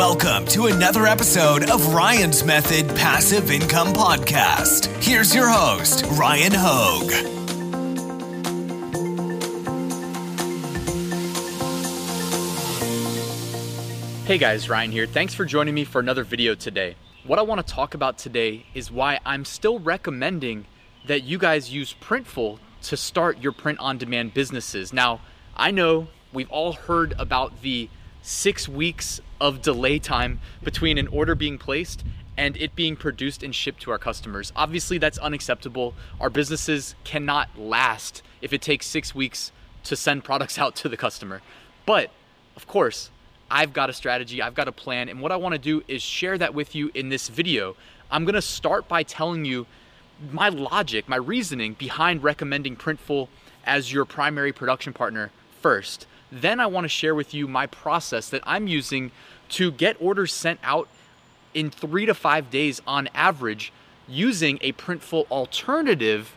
Welcome to another episode of Ryan's Method Passive Income Podcast. Here's your host, Ryan Hogue. Hey guys, Ryan here. Thanks for joining me for another video today. What I want to talk about today is why I'm still recommending that you guys use Printful to start your print on demand businesses. Now, I know we've all heard about the six weeks of delay time between an order being placed and it being produced and shipped to our customers. Obviously, that's unacceptable. Our businesses cannot last if it takes six weeks to send products out to the customer. But of course, I've got a strategy, I've got a plan, and what I wanna do is share that with you in this video. I'm gonna start by telling you my logic, my reasoning behind recommending Printful as your primary production partner first. Then I want to share with you my process that I'm using to get orders sent out in three to five days on average using a Printful alternative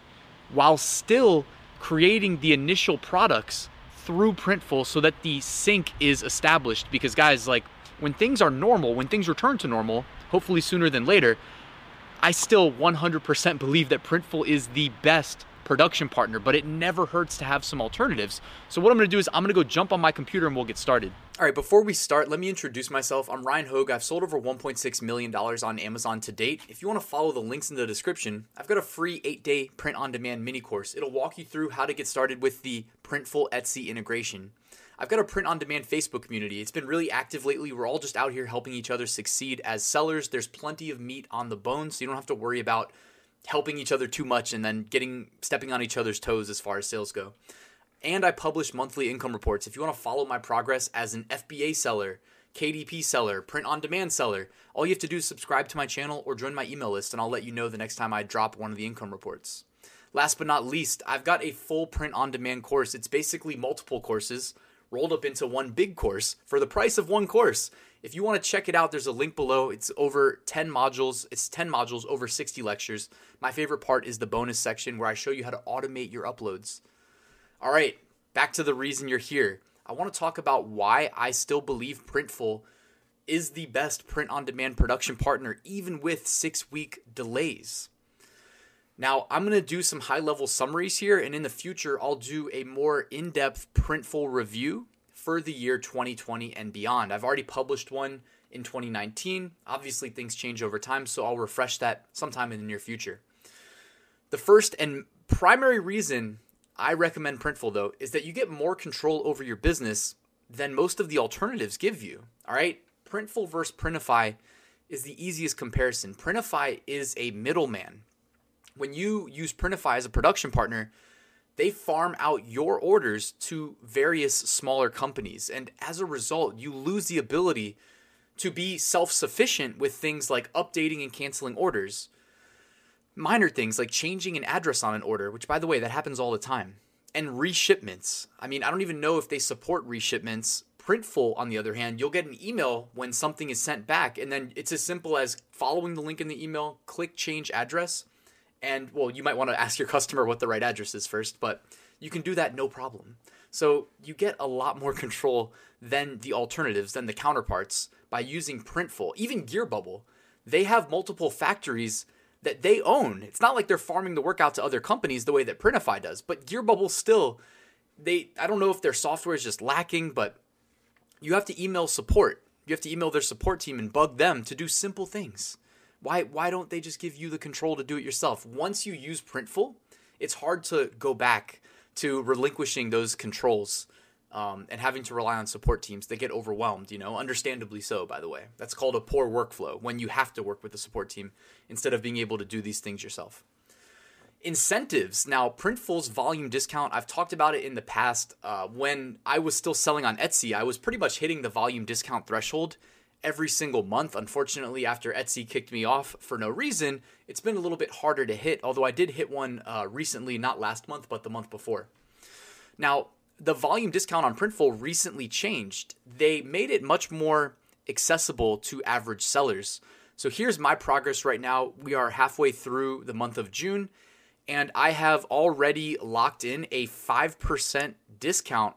while still creating the initial products through Printful so that the sync is established. Because, guys, like when things are normal, when things return to normal, hopefully sooner than later, I still 100% believe that Printful is the best production partner, but it never hurts to have some alternatives. So what I'm gonna do is I'm gonna go jump on my computer and we'll get started. All right, before we start, let me introduce myself. I'm Ryan Hogue. I've sold over $1.6 million on Amazon to date. If you wanna follow the links in the description, I've got a free eight day print on demand mini course. It'll walk you through how to get started with the Printful Etsy integration. I've got a print on demand Facebook community. It's been really active lately. We're all just out here helping each other succeed as sellers. There's plenty of meat on the bone, so you don't have to worry about helping each other too much and then getting stepping on each other's toes as far as sales go. And I publish monthly income reports. If you want to follow my progress as an FBA seller, KDP seller, print on demand seller, all you have to do is subscribe to my channel or join my email list and I'll let you know the next time I drop one of the income reports. Last but not least, I've got a full print on demand course. It's basically multiple courses rolled up into one big course for the price of one course. If you want to check it out, there's a link below. It's over 10 modules. It's 10 modules over 60 lectures. My favorite part is the bonus section where I show you how to automate your uploads. All right, back to the reason you're here. I want to talk about why I still believe Printful is the best print on demand production partner, even with six week delays. Now, I'm going to do some high level summaries here, and in the future, I'll do a more in depth Printful review for the year 2020 and beyond. I've already published one in 2019. Obviously, things change over time, so I'll refresh that sometime in the near future. The first and primary reason I recommend Printful, though, is that you get more control over your business than most of the alternatives give you. All right? Printful versus Printify is the easiest comparison. Printify is a middleman when you use Printify as a production partner, they farm out your orders to various smaller companies. And as a result, you lose the ability to be self sufficient with things like updating and canceling orders. Minor things like changing an address on an order, which, by the way, that happens all the time. And reshipments. I mean, I don't even know if they support reshipments. Printful, on the other hand, you'll get an email when something is sent back, and then it's as simple as following the link in the email, click change address, and well, you might want to ask your customer what the right address is first, but you can do that no problem. So you get a lot more control than the alternatives, than the counterparts by using Printful. Even Gearbubble, they have multiple factories that they own. It's not like they're farming the work out to other companies the way that Printify does, but Gearbubble still they I don't know if their software is just lacking, but you have to email support. You have to email their support team and bug them to do simple things. Why why don't they just give you the control to do it yourself? Once you use Printful, it's hard to go back to relinquishing those controls um, and having to rely on support teams. They get overwhelmed, you know, understandably so, by the way. That's called a poor workflow when you have to work with a support team instead of being able to do these things yourself. Incentives. Now, Printful's volume discount, I've talked about it in the past. Uh, when I was still selling on Etsy, I was pretty much hitting the volume discount threshold every single month. Unfortunately, after Etsy kicked me off for no reason, it's been a little bit harder to hit, although I did hit one uh, recently, not last month, but the month before. Now, the volume discount on Printful recently changed. They made it much more accessible to average sellers. So here's my progress right now. We are halfway through the month of June, and I have already locked in a 5% discount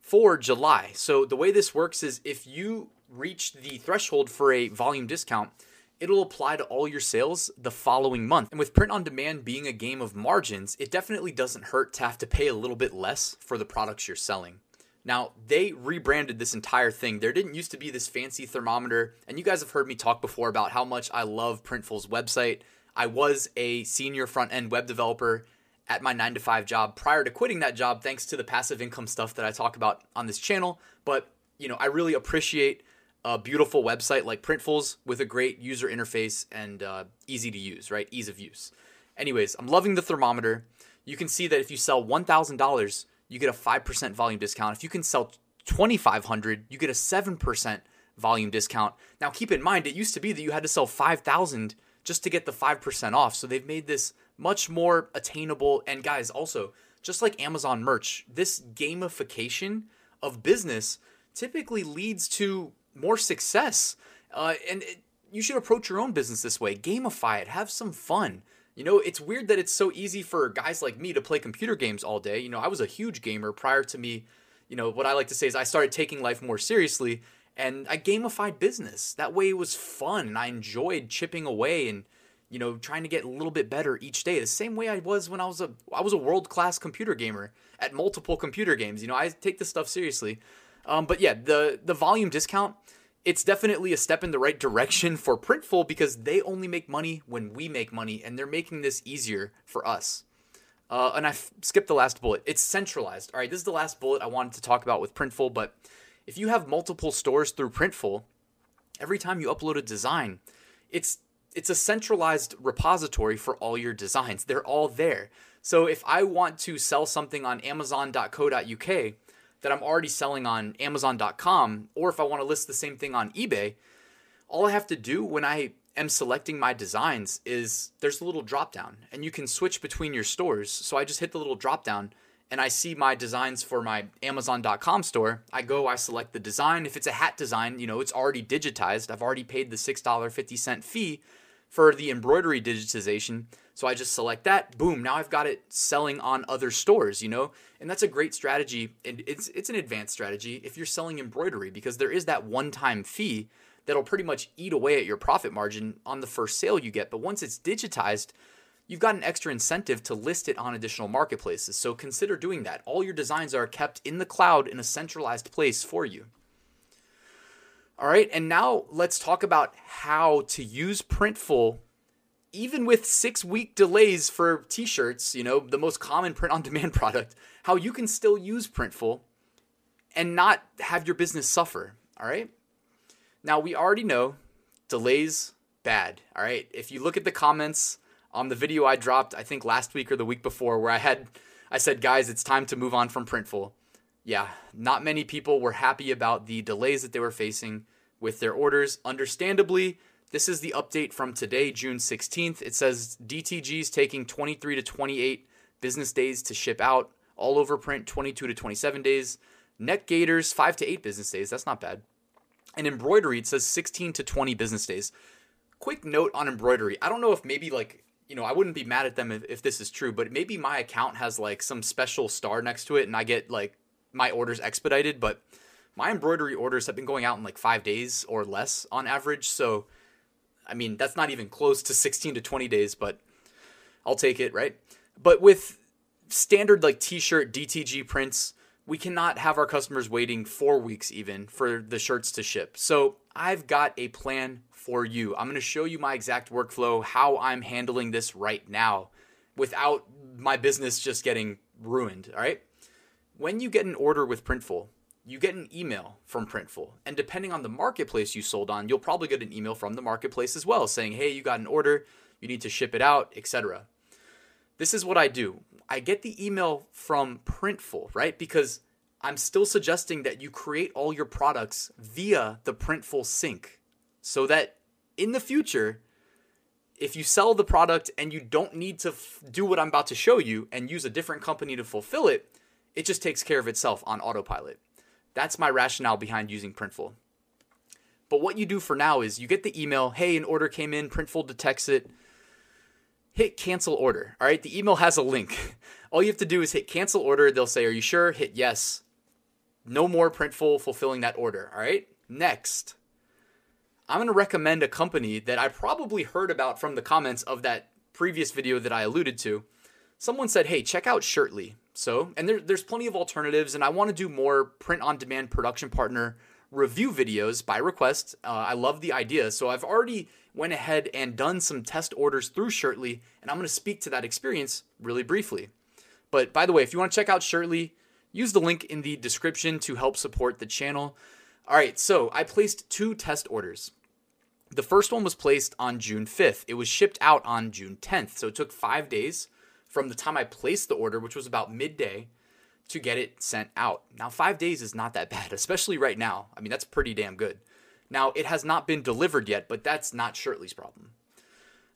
for July. So the way this works is if you reach the threshold for a volume discount, it'll apply to all your sales the following month. And with print on demand being a game of margins, it definitely doesn't hurt to have to pay a little bit less for the products you're selling. Now, they rebranded this entire thing. There didn't used to be this fancy thermometer, and you guys have heard me talk before about how much I love Printful's website. I was a senior front end web developer at my 9 to 5 job prior to quitting that job thanks to the passive income stuff that I talk about on this channel, but you know, I really appreciate a beautiful website like Printful's with a great user interface and uh, easy to use, right? Ease of use. Anyways, I'm loving the thermometer. You can see that if you sell $1,000, you get a 5% volume discount. If you can sell 2500 you get a 7% volume discount. Now keep in mind it used to be that you had to sell 5000 just to get the 5% off. So they've made this much more attainable and guys also just like Amazon merch, this gamification of business typically leads to more success. Uh, and it, you should approach your own business this way. Gamify it. Have some fun. You know, it's weird that it's so easy for guys like me to play computer games all day. You know, I was a huge gamer prior to me. You know, what I like to say is I started taking life more seriously and I gamified business. That way it was fun and I enjoyed chipping away and you know, trying to get a little bit better each day. The same way I was when I was a I was a world-class computer gamer at multiple computer games. You know, I take this stuff seriously. Um, but yeah, the the volume discount, it's definitely a step in the right direction for Printful because they only make money when we make money, and they're making this easier for us. Uh, and I f- skipped the last bullet. It's centralized. All right, this is the last bullet I wanted to talk about with Printful. But if you have multiple stores through Printful, every time you upload a design, it's it's a centralized repository for all your designs. They're all there. So if I want to sell something on Amazon.co.uk, that I'm already selling on Amazon.com, or if I want to list the same thing on eBay, all I have to do when I am selecting my designs is there's a little drop down and you can switch between your stores. So I just hit the little drop down and I see my designs for my Amazon.com store. I go, I select the design. If it's a hat design, you know, it's already digitized. I've already paid the $6.50 fee for the embroidery digitization. So I just select that, boom, now I've got it selling on other stores, you know? And that's a great strategy. And it's it's an advanced strategy if you're selling embroidery because there is that one-time fee that'll pretty much eat away at your profit margin on the first sale you get. But once it's digitized, you've got an extra incentive to list it on additional marketplaces. So consider doing that. All your designs are kept in the cloud in a centralized place for you. All right, and now let's talk about how to use Printful even with six week delays for t shirts, you know, the most common print on demand product, how you can still use Printful and not have your business suffer. All right. Now, we already know delays bad. All right. If you look at the comments on the video I dropped, I think last week or the week before, where I had, I said, guys, it's time to move on from Printful yeah, not many people were happy about the delays that they were facing with their orders. Understandably, this is the update from today, June 16th. It says DTG is taking 23 to 28 business days to ship out. All over print, 22 to 27 days. neck gaiters 5 to 8 business days. That's not bad. And embroidery, it says 16 to 20 business days. Quick note on embroidery. I don't know if maybe like you know, I wouldn't be mad at them if, if, this is true, but maybe my account has like some special star next to it and I get like my orders expedited, but my embroidery orders have been going out in like five days or less on average. So, I mean, that's not even close to 16 to 20 days, but I'll take it, right? But with standard like t shirt DTG prints, we cannot have our customers waiting four weeks even for the shirts to ship. So, I've got a plan for you. I'm going to show you my exact workflow, how I'm handling this right now without my business just getting ruined, all right? When you get an order with Printful, you get an email from Printful. And depending on the marketplace you sold on, you'll probably get an email from the marketplace as well saying, hey, you got an order, you need to ship it out, etc. This is what I do. I get the email from Printful, right? Because I'm still suggesting that you create all your products via the Printful sync. so that in the future, if you sell the product and you don't need to f- do what I'm about to show you and use a different company to fulfill it, it just takes care of itself on autopilot. That's my rationale behind using Printful. But what you do for now is you get the email, hey, an order came in, Printful detects it. Hit cancel order. All right, the email has a link. All you have to do is hit cancel order. They'll say, Are you sure? Hit yes. No more Printful fulfilling that order. All right, next. I'm going to recommend a company that I probably heard about from the comments of that previous video that I alluded to. Someone said, hey, check out Shirtly. So, and there, there's plenty of alternatives, and I want to do more print on demand production partner review videos by request. Uh, I love the idea. So, I've already went ahead and done some test orders through Shirtly, and I'm going to speak to that experience really briefly. But by the way, if you want to check out Shirtly, use the link in the description to help support the channel. All right, so I placed two test orders. The first one was placed on June 5th. It was shipped out on June 10th. So it took five days from the time I placed the order, which was about midday, to get it sent out. Now, five days is not that bad, especially right now. I mean, that's pretty damn good. Now, it has not been delivered yet, but that's not Shirtly's problem.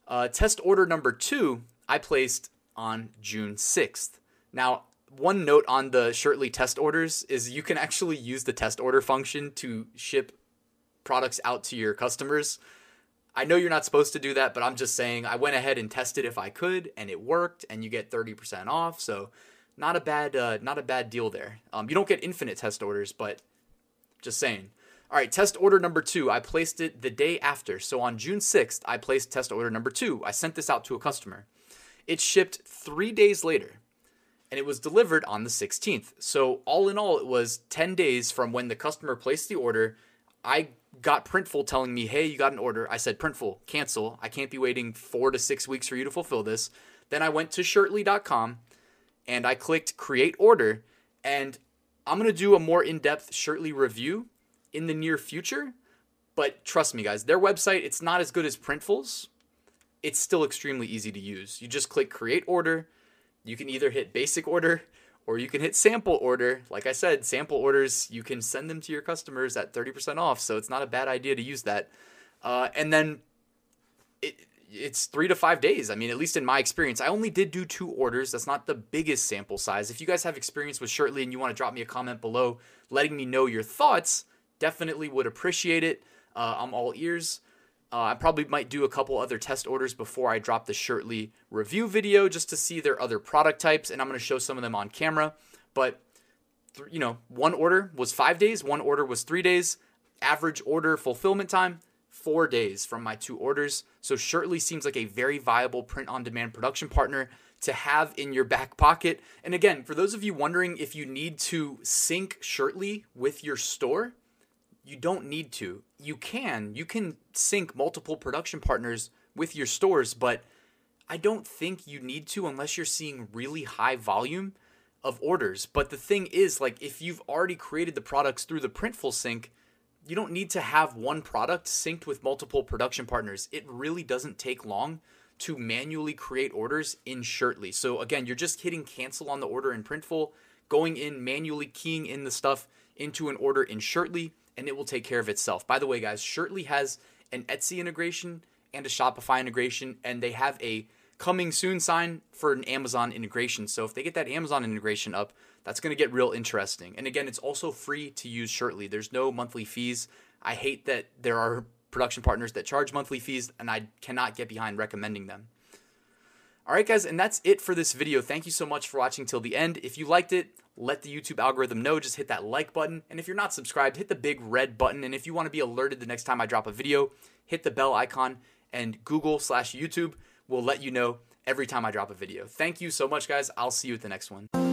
Uh, test order number two, I placed on June 6th. Now, one note on the Shirtly test orders is you can actually use the test order function to ship products out to your customers. I know you're not supposed to do that, but I'm just saying I went ahead and tested if I could, and it worked, and you get 30% off. So not a bad uh, not a bad deal there. Um, you don't get infinite test orders, but just saying. All right, test order number two. I placed it the day after. So on June 6th, I placed test order number two. I sent this out to a customer. It shipped three days later and it was delivered on the 16th. So, all in all, it was 10 days from when the customer placed the order. I got Printful telling me, hey, you got an order. I said, Printful, cancel. I can't be waiting four to six weeks for you to fulfill this. Then I went to shirtly.com and I clicked create order. And I'm going to do a more in depth Shirtly review in the near future. But trust me, guys, their website, it's not as good as Printful's. It's still extremely easy to use. You just click create order. You can either hit basic order or you can hit sample order. Like I said, sample orders, you can send them to your customers at 30% off. So it's not a bad idea to use that. Uh, and then it, it's three to five days. I mean, at least in my experience, I only did do two orders. That's not the biggest sample size. If you guys have experience with Shirtly and you want to drop me a comment below letting me know your thoughts, definitely would appreciate it. Uh, I'm all ears. Uh, I probably might do a couple other test orders before I drop the Shirtly review video just to see their other product types, and I'm going to show some of them on camera. But, you know, one order was five days, one order was three days. Average order fulfillment time, four days from my two orders. So, Shirtly seems like a very viable print on demand production partner to have in your back pocket. And again, for those of you wondering if you need to sync Shirtly with your store, you don't need to. You can. You can sync multiple production partners with your stores, but I don't think you need to unless you're seeing really high volume of orders. But the thing is, like, if you've already created the products through the Printful sync, you don't need to have one product synced with multiple production partners. It really doesn't take long to manually create orders in Shirtly. So again, you're just hitting cancel on the order in Printful, going in manually keying in the stuff into an order in Shirtly and it will take care of itself. By the way, guys, Shirtly has an Etsy integration and a Shopify integration, and they have a coming soon sign for an Amazon integration. So if they get that Amazon integration up, that's going to get real interesting. And again, it's also free to use Shirtly. There's no monthly fees. I hate that there are production partners that charge monthly fees, and I cannot get behind recommending them. All right, guys, and that's it for this video. Thank you so much for watching till the end. If you liked it, let the YouTube algorithm know. Just hit that like button. And if you're not subscribed, hit the big red button. And if you want to be alerted the next time I drop a video, hit the bell icon. And Google slash YouTube will let you know every time I drop a video. Thank you so much, guys. I'll see you at the next one.